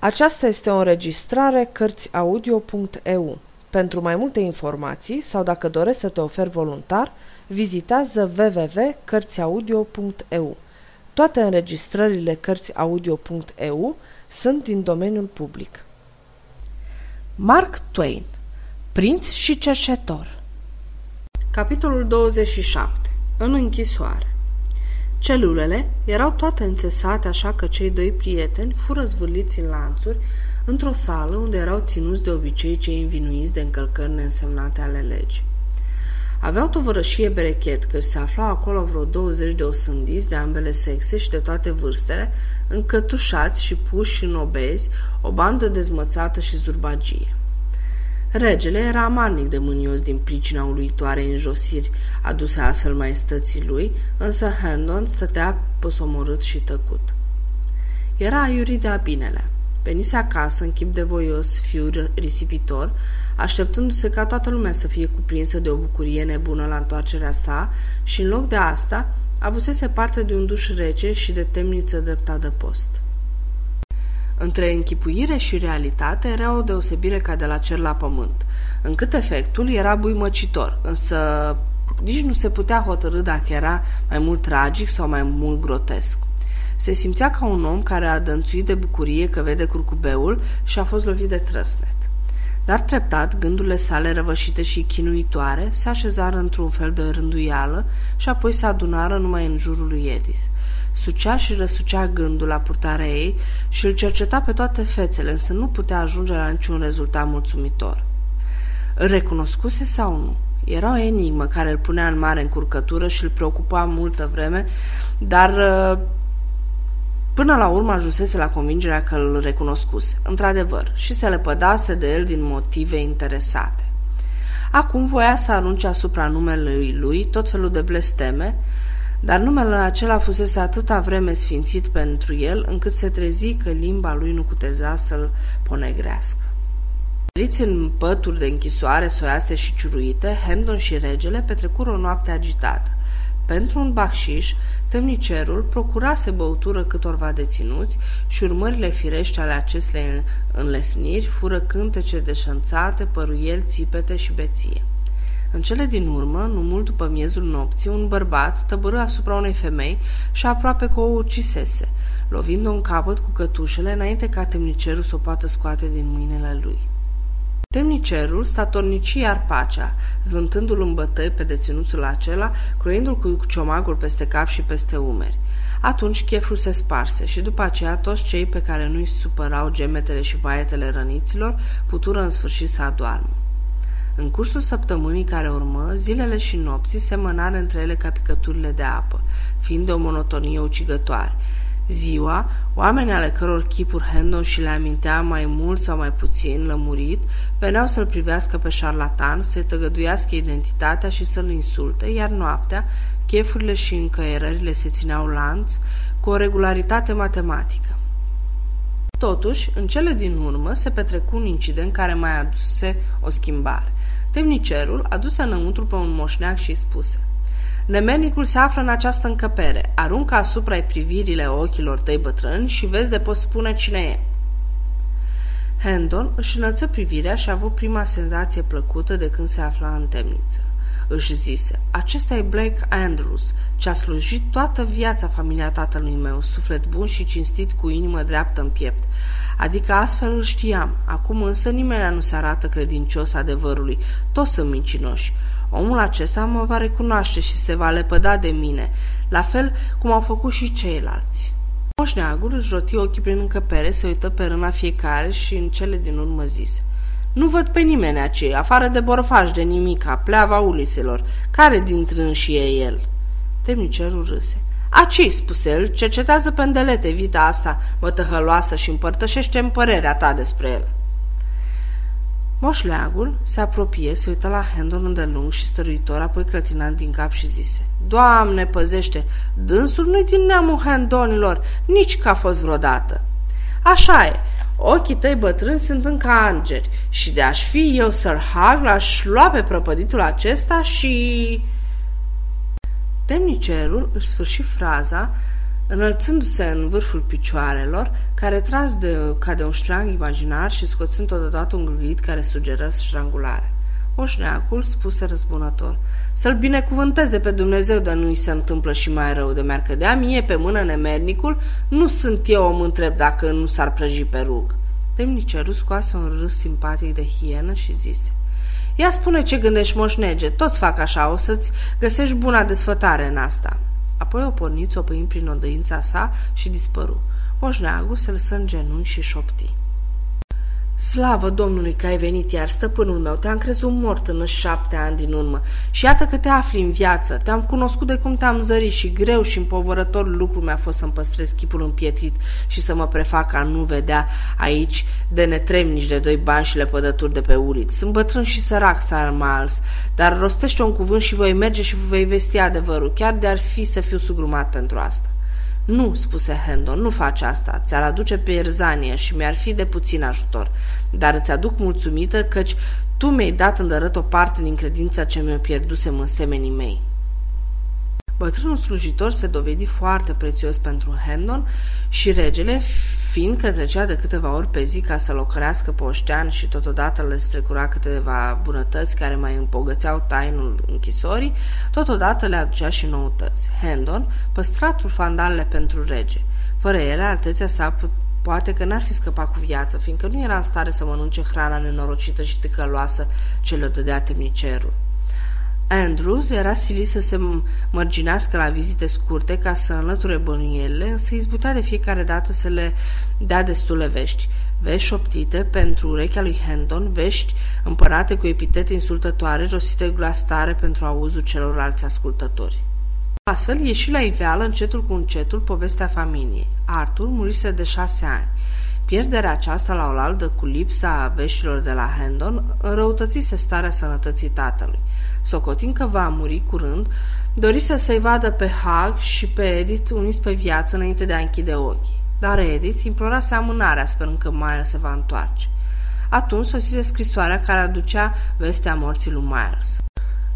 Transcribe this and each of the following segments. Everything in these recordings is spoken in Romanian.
Aceasta este o înregistrare Cărțiaudio.eu. Pentru mai multe informații sau dacă dorești să te oferi voluntar, vizitează www.cărțiaudio.eu. Toate înregistrările Cărțiaudio.eu sunt din domeniul public. Mark Twain Prinț și cercetor Capitolul 27 În închisoare Celulele erau toate înțesate așa că cei doi prieteni fură zvârliți în lanțuri într-o sală unde erau ținuți de obicei cei învinuiți de încălcări neînsemnate ale legii. Aveau tovărășie berechet, că se aflau acolo vreo 20 de osândiți de ambele sexe și de toate vârstele, încătușați și puși în obezi, o bandă dezmățată și zurbagie. Regele era amarnic de mânios din pricina uluitoarei înjosiri aduse astfel maestății lui, însă Handon stătea posomorât și tăcut. Era aiurit de abinele. Venise acasă în chip de voios, fiul risipitor, așteptându-se ca toată lumea să fie cuprinsă de o bucurie nebună la întoarcerea sa și în loc de asta avusese parte de un duș rece și de temniță dreptat de post. Între închipuire și realitate era o deosebire ca de la cer la pământ, încât efectul era buimăcitor, însă nici nu se putea hotărâ dacă era mai mult tragic sau mai mult grotesc. Se simțea ca un om care a dănțuit de bucurie că vede curcubeul și a fost lovit de trăsnet. Dar treptat, gândurile sale răvășite și chinuitoare se așezară într-un fel de rânduială și apoi se adunară numai în jurul lui Edith. Sucea și răsucea gândul la purtarea ei și îl cerceta pe toate fețele, însă nu putea ajunge la niciun rezultat mulțumitor. Îl recunoscuse sau nu? Era o enigmă care îl punea în mare încurcătură și îl preocupa multă vreme, dar uh, Până la urmă ajunsese la convingerea că îl recunoscuse, într-adevăr, și se lepădase de el din motive interesate. Acum voia să arunce asupra numelui lui tot felul de blesteme, dar numele acela fusese atâta vreme sfințit pentru el, încât se trezi că limba lui nu cuteza să-l ponegrească. Liți în pături de închisoare soiase și ciuruite, Hendon și regele petrecură o noapte agitată. Pentru un bacșiș, temnicerul procurase băutură câtorva deținuți și urmările firești ale acestei înlesniri fură cântece deșanțate, păruieli, țipete și beție. În cele din urmă, nu mult după miezul nopții, un bărbat tăbărâ asupra unei femei și aproape că o ucisese, lovind-o în capăt cu cătușele înainte ca temnicerul să o poată scoate din mâinile lui. Temnicerul statornici iar pacea, zvântându-l în bătăi pe deținuțul acela, croiindu-l cu ciomagul peste cap și peste umeri. Atunci cheful se sparse și după aceea toți cei pe care nu-i supărau gemetele și vaetele răniților putură în sfârșit să adoarmă. În cursul săptămânii care urmă, zilele și nopții se mănară între ele ca picăturile de apă, fiind de o monotonie ucigătoare. Ziua, oameni ale căror chipuri Hendon și le amintea mai mult sau mai puțin lămurit, veneau să-l privească pe șarlatan, să-i tăgăduiască identitatea și să-l insulte, iar noaptea, chefurile și încăierările se țineau lanț cu o regularitate matematică. Totuși, în cele din urmă se petrecu un incident care mai aduse o schimbare. Temnicerul aduse înăuntru pe un moșneac și spuse Nemenicul se află în această încăpere. Aruncă asupra privirile ochilor tăi bătrâni și vezi de poți spune cine e. Hendon își înălță privirea și a avut prima senzație plăcută de când se afla în temniță. Își zise, acesta e Blake Andrews, ce a slujit toată viața familia tatălui meu, suflet bun și cinstit cu inimă dreaptă în piept. Adică astfel îl știam. Acum însă nimeni nu se arată credincios adevărului. Toți sunt mincinoși. Omul acesta mă va recunoaște și se va lepăda de mine, la fel cum au făcut și ceilalți. Moșneagul își roti ochii prin încăpere, se uită pe râna fiecare și în cele din urmă zise. Nu văd pe nimeni acei, afară de borfaș de nimica, pleava uliselor. Care dintre și e el?" Temnicerul râse. Acei, spuse el, cercetează pendelete vita asta, mătăhăloasă și împărtășește în părerea ta despre el. Moșleagul se apropie, se uită la Hendon îndelung și stăruitor, apoi clătinat din cap și zise Doamne, păzește, dânsul nu-i din neamul Hendonilor, nici că a fost vreodată. Așa e, ochii tăi bătrâni sunt încă angeri și de aș fi eu Sir Hag l-aș lua pe prăpăditul acesta și... Temnicerul își sfârși fraza, înălțându-se în vârful picioarelor, care tras de, ca de un ștrang imaginar și scoțând totodată un gâlgâit care sugeră strangulare. Moșneacul spuse răzbunător, să-l binecuvânteze pe Dumnezeu de nu-i se întâmplă și mai rău de mi-ar cădea mie pe mână nemernicul, nu sunt eu om întreb dacă nu s-ar prăji pe rug. Temnicerul scoase un râs simpatic de hienă și zise, Ia spune ce gândești, moșnege, toți fac așa, o să-ți găsești buna desfătare în asta. Apoi o porniți, o prin odăința sa și dispăru. Moșneagul se lăsă în genunchi și șopti. Slavă Domnului că ai venit iar, stăpânul meu, te-am crezut mort în șapte ani din urmă și iată că te afli în viață. Te-am cunoscut de cum te-am zărit și greu și împovărător lucru mi-a fost să-mi păstrez chipul împietrit și să mă prefac a nu vedea aici de netremnici de doi bani și lepădături de pe uliți. Sunt bătrân și sărac, Sar Miles, dar rostește un cuvânt și voi merge și voi vesti adevărul, chiar de-ar fi să fiu sugrumat pentru asta. Nu, spuse Hendon, nu faci asta. Ți-ar aduce pe ierzanie și mi-ar fi de puțin ajutor. Dar îți aduc mulțumită căci tu mi-ai dat îndărât o parte din credința ce mi-o pierdusem în semenii mei. Bătrânul slujitor se dovedi foarte prețios pentru Hendon și regele, fiindcă trecea de câteva ori pe zi ca să locărească pe oștean și totodată le strecura câteva bunătăți care mai împogățeau tainul închisorii, totodată le aducea și noutăți. Hendon păstra trufandalele pentru rege. Fără ele, alteția sa poate că n-ar fi scăpat cu viață, fiindcă nu era în stare să mănânce hrana nenorocită și tâcăloasă ce le dădea temnicerul. Andrews era silit să se mărginească la vizite scurte ca să înlăture bănuielile, însă izbutea de fiecare dată să le dea destule vești. Vești șoptite pentru urechea lui Hendon, vești împărate cu epitete insultătoare, rostite glas tare pentru auzul celorlalți ascultători. Astfel, ieși la iveală încetul cu încetul povestea familiei. Arthur murise de șase ani. Pierderea aceasta la oaltă cu lipsa veștilor de la Hendon înrăutățise starea sănătății tatălui. Socotind că va muri curând, dorise să-i vadă pe Hag și pe Edith uniți pe viață înainte de a închide ochii. Dar Edith implorase amânarea, sperând că Miles se va întoarce. Atunci sosise scrisoarea care aducea vestea morții lui Miles.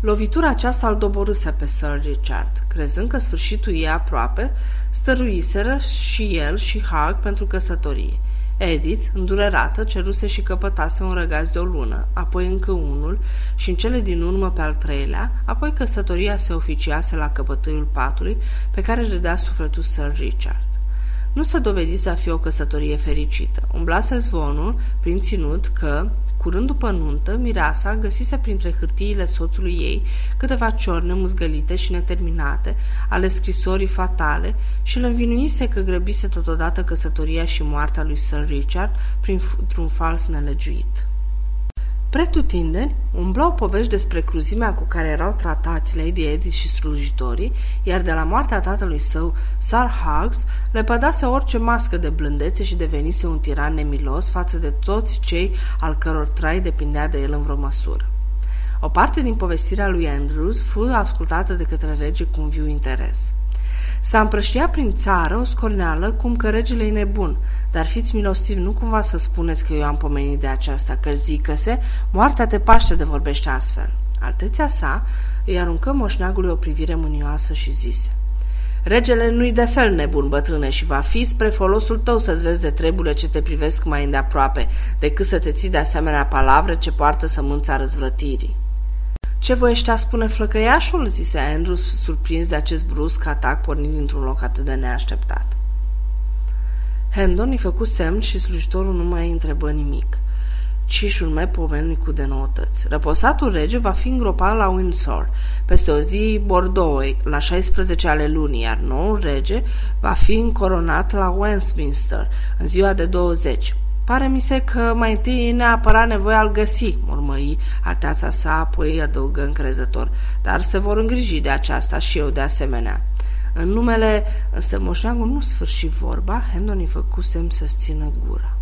Lovitura aceasta îl doborâse pe Sir Richard. Crezând că sfârșitul e aproape, stăruiseră și el și Hag pentru căsătorie. Edith, îndurerată, ceruse și căpătase un răgaz de o lună, apoi încă unul și în cele din urmă pe al treilea, apoi căsătoria se oficiase la căpătâiul patului pe care își dădea sufletul Sir Richard. Nu se dovedi să fie o căsătorie fericită. Umblase zvonul, prin ținut, că, Curând după nuntă, mireasa găsise printre hârtiile soțului ei câteva ciorne muzgălite și neterminate ale scrisorii fatale și îl învinuise că grăbise totodată căsătoria și moartea lui Sir Richard printr-un fals nelegiuit. Pretutindeni, umblau povești despre cruzimea cu care erau tratați Lady Edith și slujitorii, iar de la moartea tatălui său, Sir Hugs, le pădase orice mască de blândețe și devenise un tiran nemilos față de toți cei al căror trai depindea de el în vreo măsură. O parte din povestirea lui Andrews fu ascultată de către rege cu un viu interes. S-a împrăștiat prin țară o scorneală cum că regele e nebun, dar fiți milostivi, nu cumva să spuneți că eu am pomenit de aceasta, că zică-se, moartea te paște de vorbește astfel. Alteția sa îi aruncă moșneagului o privire mânioasă și zise, Regele nu-i de fel nebun, bătrâne, și va fi spre folosul tău să-ți vezi de treburile ce te privesc mai îndeaproape, decât să te ții de asemenea palavre ce poartă sămânța răzvrătirii. Ce voiește a spune flăcăiașul?" zise Andrew, surprins de acest brusc atac pornit dintr-un loc atât de neașteptat. Hendon îi făcu semn și slujitorul nu mai întrebă nimic. Cișul meu pomeni cu de noutăți. Răposatul rege va fi îngropat la Windsor, peste o zi Bordeaux, la 16 ale lunii, iar noul rege va fi încoronat la Westminster, în ziua de 20. Pare mi se că mai întâi e neapărat nevoie al găsi, mormăi alteața sa, apoi adăugă încrezător, dar se vor îngriji de aceasta și eu de asemenea. În numele, însă moșneagul nu sfârși vorba, Hendon îi făcu semn să-ți țină gura.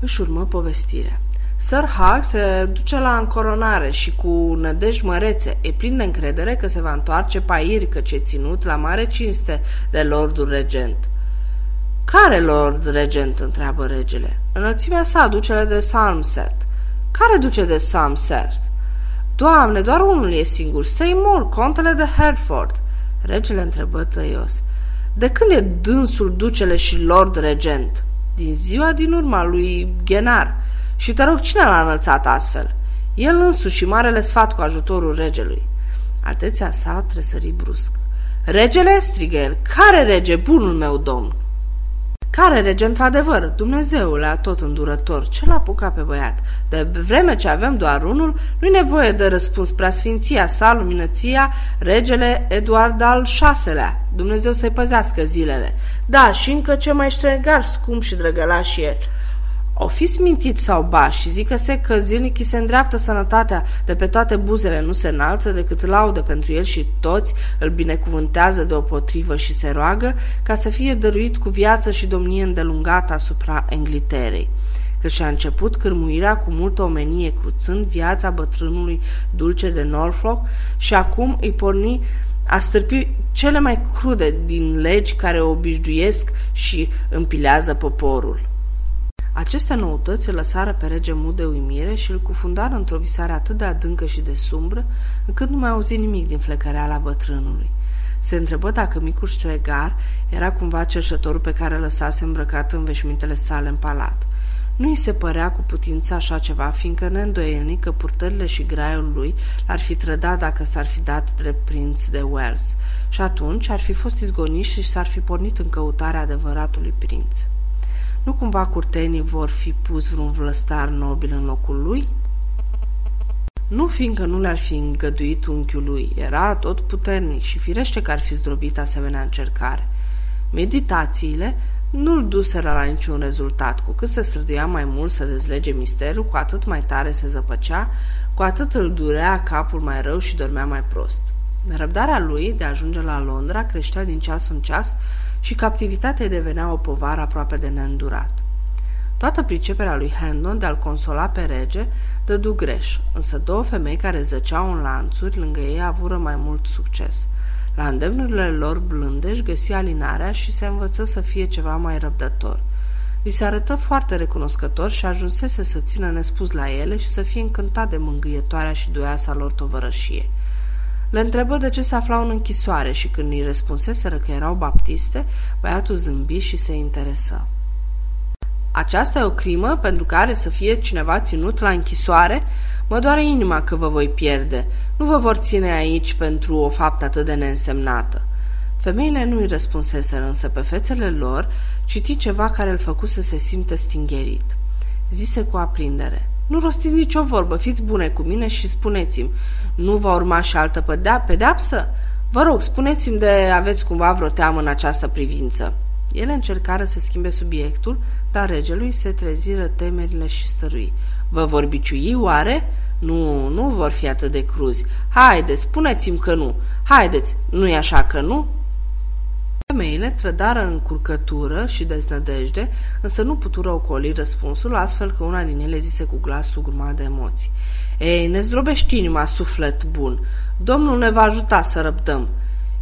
Își urmă povestirea. Sir Hag se duce la încoronare și cu nădejdi mărețe e plin de încredere că se va întoarce pairi că ce ținut la mare cinste de lordul regent. Care lord regent? întreabă regele. Înălțimea sa, ducele de Somerset. Care duce de Somerset? Doamne, doar unul e singur, Seymour, contele de Hertford. Regele întrebă tăios. De când e dânsul ducele și lord regent? Din ziua din urma lui Genar. Și te rog, cine l-a înălțat astfel? El însuși și marele sfat cu ajutorul regelui. Alteția sa tresări brusc. Regele, strigă el, care rege, bunul meu domn? Care rege, într-adevăr, Dumnezeule tot îndurător, ce l-a apucat pe băiat? De vreme ce avem doar unul, nu-i nevoie de răspuns preasfinția sa, luminăția, regele Eduard al VI-lea. Dumnezeu să-i păzească zilele. Da, și încă ce mai ștregar, scump și drăgălaș și el. O fi smintit sau ba și zică se că zilnic îi se îndreaptă sănătatea de pe toate buzele, nu se înalță decât laudă pentru el și toți îl binecuvântează deopotrivă și se roagă ca să fie dăruit cu viață și domnie îndelungată asupra Engliterei că și-a început cârmuirea cu multă omenie, cruțând viața bătrânului dulce de Norfolk și acum îi porni a stârpi cele mai crude din legi care obișnuiesc și împilează poporul. Aceste noutăți îl lăsară pe rege mut de uimire și îl cufundară într-o visare atât de adâncă și de sumbră, încât nu mai auzi nimic din flecăreala bătrânului. Se întrebă dacă micul ștregar era cumva cerșătorul pe care lăsase îmbrăcat în veșmintele sale în palat. Nu îi se părea cu putință așa ceva, fiindcă neîndoielnic că purtările și graiul lui l-ar fi trădat dacă s-ar fi dat drept prinț de Wales. Și atunci ar fi fost izgonit și s-ar fi pornit în căutarea adevăratului prinț. Nu cumva curtenii vor fi pus vreun vlăstar nobil în locul lui? Nu fiindcă nu le-ar fi îngăduit unchiul lui, era tot puternic și firește că ar fi zdrobit asemenea încercare. Meditațiile nu-l duseră la niciun rezultat, cu cât se străduia mai mult să dezlege misterul, cu atât mai tare se zăpăcea, cu atât îl durea capul mai rău și dormea mai prost. Răbdarea lui de a ajunge la Londra creștea din ceas în ceas și captivitatea devenea o povară aproape de neîndurat. Toată priceperea lui Hendon de a-l consola pe rege dădu greș, însă două femei care zăceau în lanțuri lângă ei avură mai mult succes. La îndemnurile lor blânde își găsi alinarea și se învăță să fie ceva mai răbdător. Li se arătă foarte recunoscător și ajunsese să țină nespus la ele și să fie încântat de mângâietoarea și duioasa lor tovărășie. Le întrebă de ce se aflau în închisoare și când îi răspunseseră că erau baptiste, băiatul zâmbi și se interesă. Aceasta e o crimă pentru care să fie cineva ținut la închisoare? Mă doare inima că vă voi pierde. Nu vă vor ține aici pentru o faptă atât de neînsemnată. Femeile nu îi răspunseseră, însă pe fețele lor citi ceva care îl făcu să se simtă stingherit. Zise cu aprindere. Nu rostiți nicio vorbă, fiți bune cu mine și spuneți-mi, nu va urma și altă pedea- pedeapsă? Vă rog, spuneți-mi de aveți cumva vreo teamă în această privință. Ele încercară să schimbe subiectul, dar regelui se treziră temerile și stărui. Vă vor biciui, oare? Nu, nu vor fi atât de cruzi. Haideți, spuneți-mi că nu. Haideți, nu-i așa că nu? Femeile trădară în curcătură și deznădejde, însă nu putură ocoli răspunsul, astfel că una din ele zise cu glas sugrumat de emoții. Ei, ne zdrobești inima, suflet bun. Domnul ne va ajuta să răbdăm.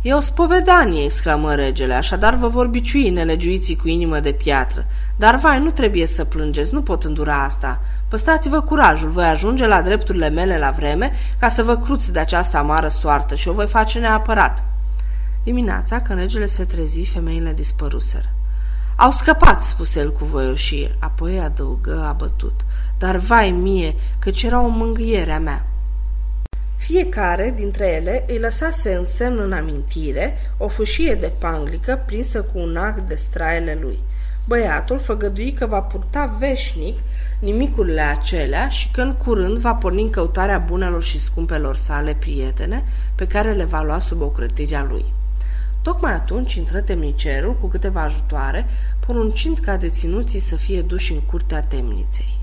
E o spovedanie, exclamă regele, așadar vă vor biciui nelegiuiții cu inimă de piatră. Dar vai, nu trebuie să plângeți, nu pot îndura asta. Păstrați-vă curajul, voi ajunge la drepturile mele la vreme ca să vă cruți de această amară soartă și o voi face neapărat. Dimineața, când regele se trezi, femeile dispăruseră. Au scăpat, spuse el cu voioșie, apoi adăugă abătut. Dar vai mie, căci era o mângâiere a mea. Fiecare dintre ele îi lăsase în semn în amintire o fâșie de panglică prinsă cu un act de straile lui. Băiatul făgădui că va purta veșnic nimicurile acelea și că în curând va porni în căutarea bunelor și scumpelor sale prietene pe care le va lua sub ocrătirea lui. Tocmai atunci intră temnicerul cu câteva ajutoare, poruncind ca deținuții să fie duși în curtea temniței.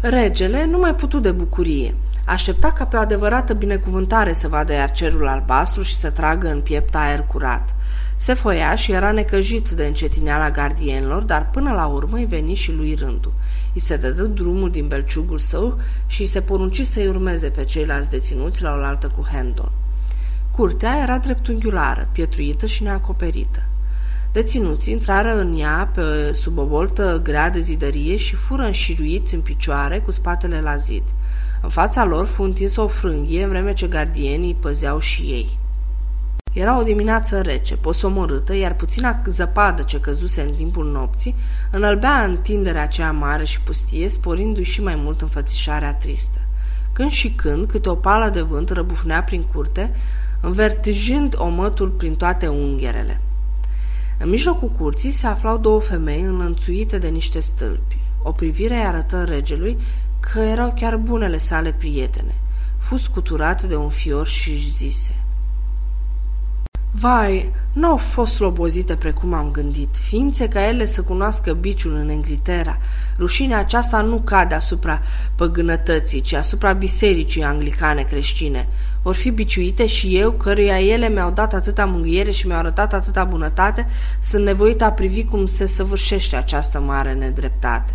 Regele nu mai putu de bucurie. Aștepta ca pe o adevărată binecuvântare să vadă iar cerul albastru și să tragă în piept aer curat. Se foia și era necăjit de încetineala gardienilor, dar până la urmă îi veni și lui rândul. I se dădă drumul din belciugul său și îi se porunci să-i urmeze pe ceilalți deținuți la oaltă cu Hendon. Curtea era dreptunghiulară, pietruită și neacoperită. Deținuții intrară în ea pe sub o voltă grea de zidărie și fură înșiruiți în picioare cu spatele la zid. În fața lor fu întinsă o frânghie, în vreme ce gardienii păzeau și ei. Era o dimineață rece, posomorâtă, iar puțina zăpadă ce căzuse în timpul nopții înălbea întinderea aceea mare și pustie, sporindu-i și mai mult înfățișarea tristă. Când și când, câte o pală de vânt răbufnea prin curte, învertijând omătul prin toate ungherele. În mijlocul curții se aflau două femei înlănțuite de niște stâlpi. O privire îi arătă regelui că erau chiar bunele sale prietene. Fu scuturat de un fior și își zise – Vai, nu au fost slobozite precum am gândit, ființe ca ele să cunoască biciul în Anglictera. Rușinea aceasta nu cade asupra păgânătății, ci asupra bisericii anglicane creștine. Vor fi biciuite și eu, căruia ele mi-au dat atâta mângâiere și mi-au arătat atâta bunătate, sunt nevoit a privi cum se săvârșește această mare nedreptate.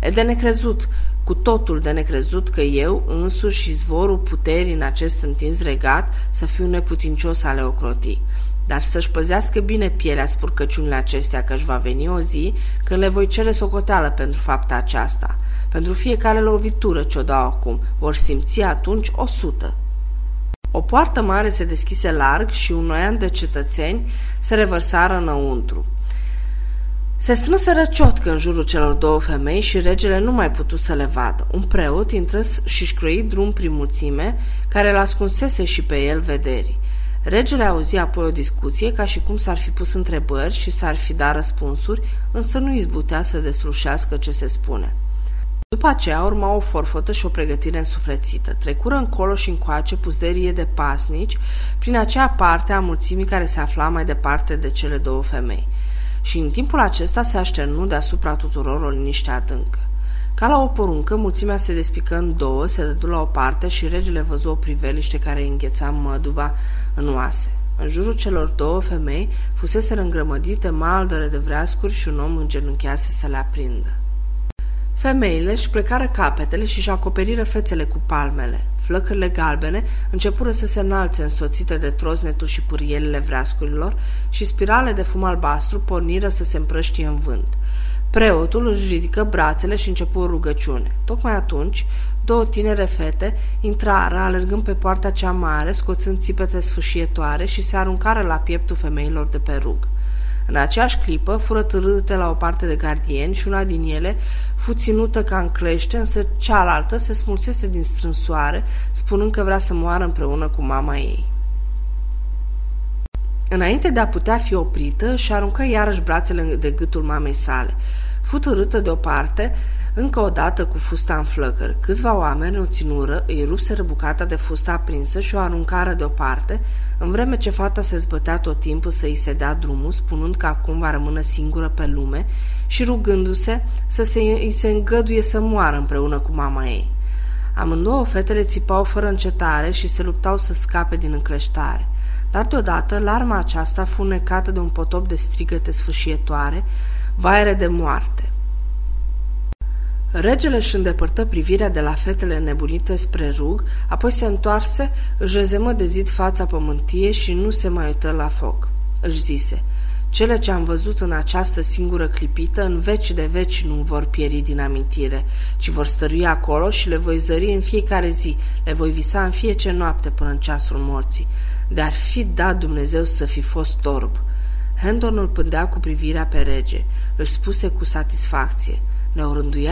E de necrezut, cu totul de necrezut că eu, însuși izvorul puterii în acest întins regat, să fiu neputincios ale ocrotii. Dar să-și păzească bine pielea spurcăciunile acestea, că își va veni o zi când le voi cere socoteală pentru fapta aceasta. Pentru fiecare lovitură ce o dau acum, vor simți atunci o sută. O poartă mare se deschise larg și un noian de cetățeni se revărsară înăuntru. Se strânse ciotcă în jurul celor două femei și regele nu mai putu să le vadă. Un preot intră și-și croi drum prin mulțime, care l-ascunsese și pe el vederii. Regele auzi apoi o discuție ca și cum s-ar fi pus întrebări și s-ar fi dat răspunsuri, însă nu izbutea să deslușească ce se spune. După aceea urma o forfotă și o pregătire însuflețită. Trecură încolo și încoace puzderie de pasnici prin acea parte a mulțimii care se afla mai departe de cele două femei și în timpul acesta se așternu deasupra tuturor o liniște adâncă. Ca la o poruncă, mulțimea se despică în două, se dădu la o parte și regele văzu o priveliște care îngheța măduva în oase. În jurul celor două femei fusese îngrămădite maldăre de vreascuri și un om îngenunchease să le aprindă. Femeile își plecară capetele și își acoperiră fețele cu palmele. Flăcările galbene începură să se înalțe însoțite de troznetul și pârielele vreascurilor și spirale de fum albastru porniră să se împrăștie în vânt. Preotul își ridică brațele și începu o rugăciune. Tocmai atunci, două tinere fete intrară alergând pe poarta cea mare, scoțând țipete sfâșietoare și se aruncară la pieptul femeilor de pe rug. În aceeași clipă fură târâte la o parte de gardieni și una din ele fu ținută ca în clește, însă cealaltă se smulsese din strânsoare, spunând că vrea să moară împreună cu mama ei. Înainte de a putea fi oprită, și aruncă iarăși brațele de gâtul mamei sale. Fu târâtă deoparte, încă o dată cu fusta în flăcări. Câțiva oameni o ținură, îi rupseră bucata de fustă aprinsă și o aruncară deoparte, în vreme ce fata se zbătea tot timpul să îi se dea drumul, spunând că acum va rămâne singură pe lume și rugându-se să se, îi se îngăduie să moară împreună cu mama ei. Amândouă fetele țipau fără încetare și se luptau să scape din încleștare. Dar deodată larma aceasta fu necată de un potop de strigăte sfâșietoare, vaere de moarte. Regele își îndepărtă privirea de la fetele nebunite spre rug, apoi se întoarse, își rezemă de zid fața pământie și nu se mai uită la foc. Își zise, cele ce am văzut în această singură clipită, în veci de veci nu vor pieri din amintire, ci vor stărui acolo și le voi zări în fiecare zi, le voi visa în fiecare noapte până în ceasul morții. De-ar fi dat Dumnezeu să fi fost torb. Hendon îl pândea cu privirea pe rege. Își spuse cu satisfacție –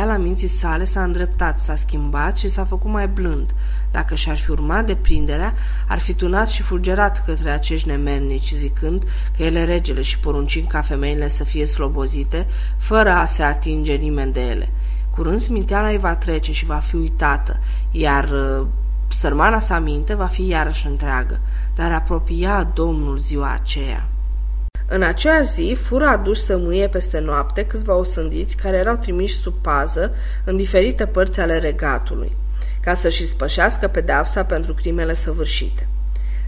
la minții sale s-a îndreptat, s-a schimbat și s-a făcut mai blând. Dacă și-ar fi urmat deprinderea, ar fi tunat și fulgerat către acești nemernici, zicând că ele regele și poruncind ca femeile să fie slobozite, fără a se atinge nimeni de ele. Curând sminteala îi va trece și va fi uitată, iar uh, sărmana sa minte va fi iarăși întreagă, dar apropia Domnul ziua aceea. În aceea zi fură aduși să mâie peste noapte câțiva osândiți care erau trimiși sub pază în diferite părți ale regatului, ca să-și spășească pedeapsa pentru crimele săvârșite.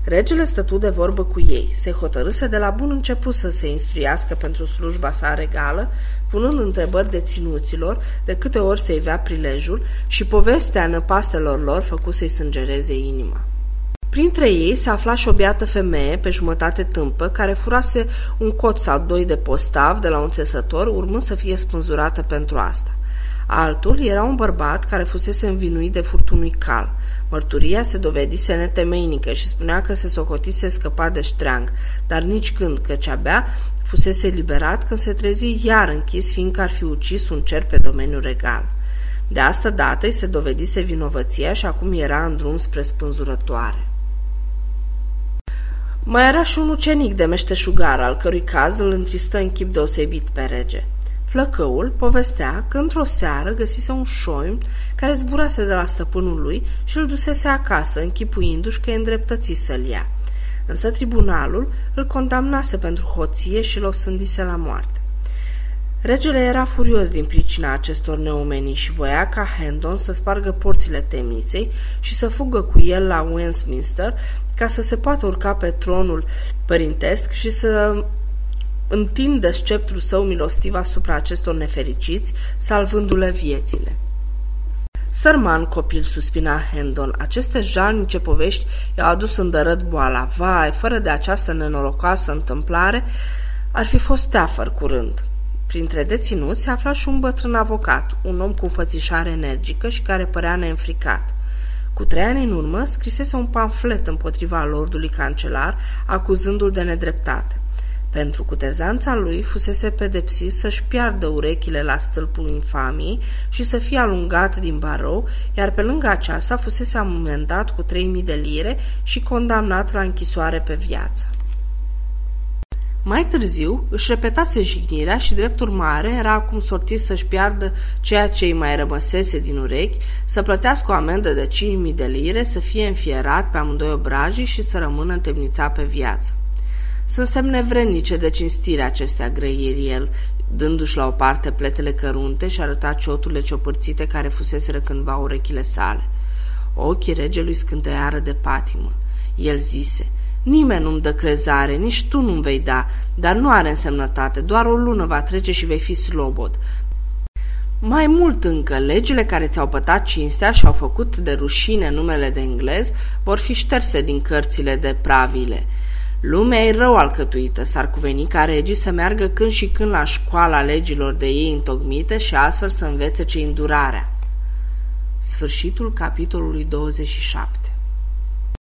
Regele stătu de vorbă cu ei, se hotărâse de la bun început să se instruiască pentru slujba sa regală, punând întrebări de ținuților, de câte ori se ivea prilejul și povestea năpastelor lor făcu să-i sângereze inima. Printre ei se afla și o beată femeie, pe jumătate tâmpă, care furase un cot sau doi de postav de la un țesător, urmând să fie spânzurată pentru asta. Altul era un bărbat care fusese învinuit de furtunui cal. Mărturia se dovedise netemeinică și spunea că se socotise scăpat de ștreang, dar nici când, căci abia fusese liberat când se trezi iar închis, fiindcă ar fi ucis un cer pe domeniul regal. De asta dată îi se dovedise vinovăția și acum era în drum spre spânzurătoare. Mai era și un ucenic de meșteșugar, al cărui caz îl întristă în chip deosebit pe rege. Flăcăul povestea că într-o seară găsise un șoim care zburase de la stăpânul lui și îl dusese acasă, închipuindu-și că e îndreptățit să-l ia. Însă tribunalul îl condamnase pentru hoție și îl osândise la moarte. Regele era furios din pricina acestor neomenii și voia ca Hendon să spargă porțile temniței și să fugă cu el la Westminster ca să se poată urca pe tronul părintesc și să întindă sceptrul său milostiv asupra acestor nefericiți, salvându-le viețile. Sărman copil, suspina Hendon, aceste jalnice povești i-au adus îndărât boala. Vai, fără de această nenorocoasă întâmplare, ar fi fost teafăr curând. Printre deținuți se afla și un bătrân avocat, un om cu fățișare energică și care părea neînfricat. Cu trei ani în urmă scrisese un pamflet împotriva lordului cancelar, acuzându-l de nedreptate. Pentru cutezanța lui fusese pedepsit să-și piardă urechile la stâlpul infamiei și să fie alungat din barou, iar pe lângă aceasta fusese amendat cu 3000 de lire și condamnat la închisoare pe viață. Mai târziu își repetase jignirea și, drept urmare, era acum sortit să-și piardă ceea ce îi mai rămăsese din urechi, să plătească o amendă de 5.000 de lire, să fie înfierat pe amândoi obrajii și să rămână întemnițat pe viață. Sunt semne vrednice de cinstire acestea, grăiri el, dându-și la o parte pletele cărunte și arăta cioturile ciopărțite care fuseseră cândva urechile sale. Ochii regelui scânteiară de patimă. El zise – Nimeni nu-mi dă crezare, nici tu nu-mi vei da, dar nu are însemnătate, doar o lună va trece și vei fi slobod. Mai mult încă, legile care ți-au pătat cinstea și au făcut de rușine numele de englez vor fi șterse din cărțile de pravile. Lumea e rău alcătuită, s-ar cuveni ca regii să meargă când și când la școala legilor de ei întocmite și astfel să învețe ce îndurarea. Sfârșitul capitolului 27